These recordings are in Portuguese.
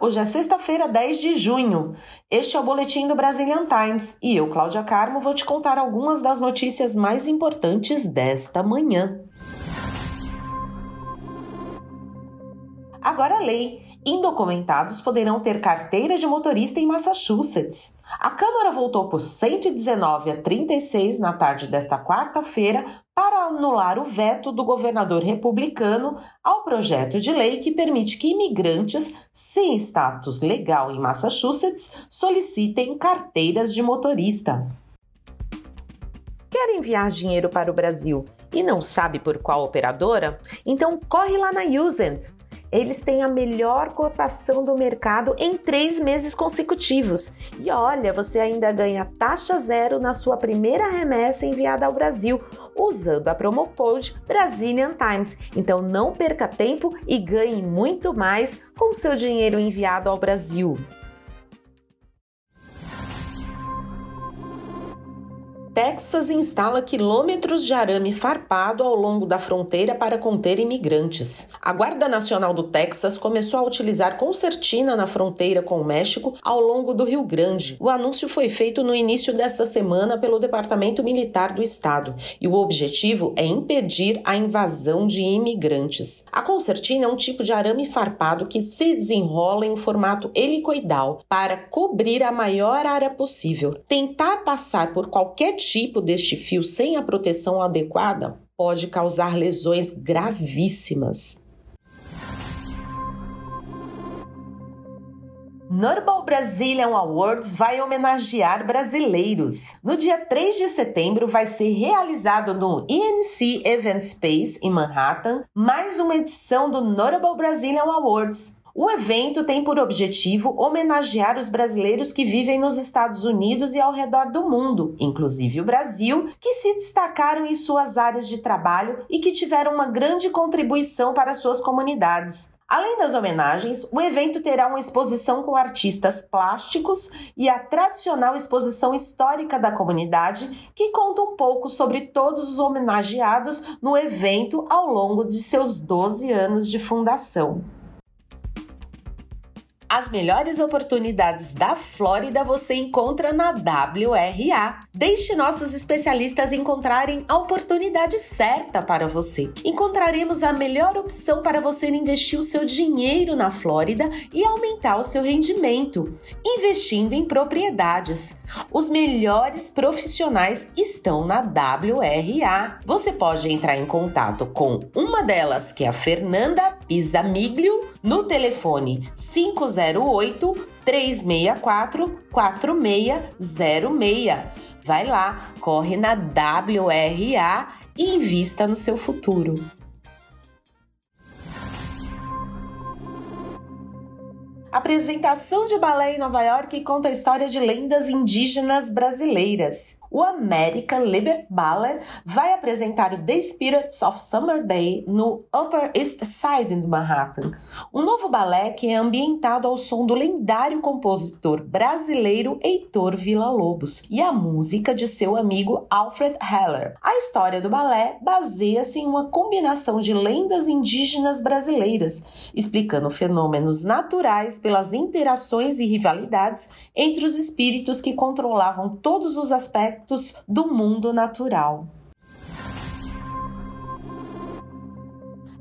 Hoje é sexta-feira, 10 de junho. Este é o Boletim do Brazilian Times e eu, Cláudia Carmo, vou te contar algumas das notícias mais importantes desta manhã. Agora a lei. Indocumentados poderão ter carteira de motorista em Massachusetts. A Câmara voltou por 119 a 36 na tarde desta quarta-feira para anular o veto do governador republicano ao projeto de lei que permite que imigrantes sem status legal em Massachusetts solicitem carteiras de motorista. Quer enviar dinheiro para o Brasil e não sabe por qual operadora? Então corre lá na Usent eles têm a melhor cotação do mercado em três meses consecutivos. E olha, você ainda ganha taxa zero na sua primeira remessa enviada ao Brasil, usando a promo code Brazilian Times. Então não perca tempo e ganhe muito mais com seu dinheiro enviado ao Brasil. Texas instala quilômetros de arame farpado ao longo da fronteira para conter imigrantes. A Guarda Nacional do Texas começou a utilizar concertina na fronteira com o México ao longo do Rio Grande. O anúncio foi feito no início desta semana pelo Departamento Militar do Estado e o objetivo é impedir a invasão de imigrantes. A concertina é um tipo de arame farpado que se desenrola em formato helicoidal para cobrir a maior área possível. Tentar passar por qualquer tipo deste fio sem a proteção adequada pode causar lesões gravíssimas. Notable Brazilian Awards vai homenagear brasileiros. No dia 3 de setembro vai ser realizado no ENC Event Space em Manhattan mais uma edição do Notable Brazilian Awards, o evento tem por objetivo homenagear os brasileiros que vivem nos Estados Unidos e ao redor do mundo, inclusive o Brasil, que se destacaram em suas áreas de trabalho e que tiveram uma grande contribuição para suas comunidades. Além das homenagens, o evento terá uma exposição com artistas plásticos e a tradicional exposição histórica da comunidade, que conta um pouco sobre todos os homenageados no evento ao longo de seus 12 anos de fundação. As melhores oportunidades da Flórida você encontra na WRA. Deixe nossos especialistas encontrarem a oportunidade certa para você. Encontraremos a melhor opção para você investir o seu dinheiro na Flórida e aumentar o seu rendimento, investindo em propriedades. Os melhores profissionais estão na WRA. Você pode entrar em contato com uma delas, que é a Fernanda Pisamiglio, no telefone 50 08 364 4606. Vai lá, corre na WRA e invista no seu futuro. Apresentação de balé em Nova York conta a história de lendas indígenas brasileiras o American Liberty Ballet vai apresentar o The Spirits of Summer Day no Upper East Side de Manhattan, um novo balé que é ambientado ao som do lendário compositor brasileiro Heitor Villa-Lobos e a música de seu amigo Alfred Heller. A história do balé baseia-se em uma combinação de lendas indígenas brasileiras, explicando fenômenos naturais pelas interações e rivalidades entre os espíritos que controlavam todos os aspectos aspectos do mundo natural.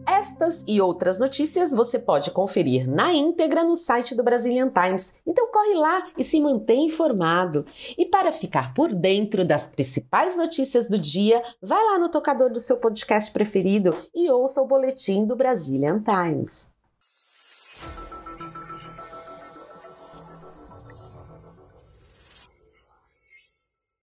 Estas e outras notícias você pode conferir na íntegra no site do Brazilian Times. Então corre lá e se mantém informado. E para ficar por dentro das principais notícias do dia, vai lá no tocador do seu podcast preferido e ouça o boletim do Brazilian Times.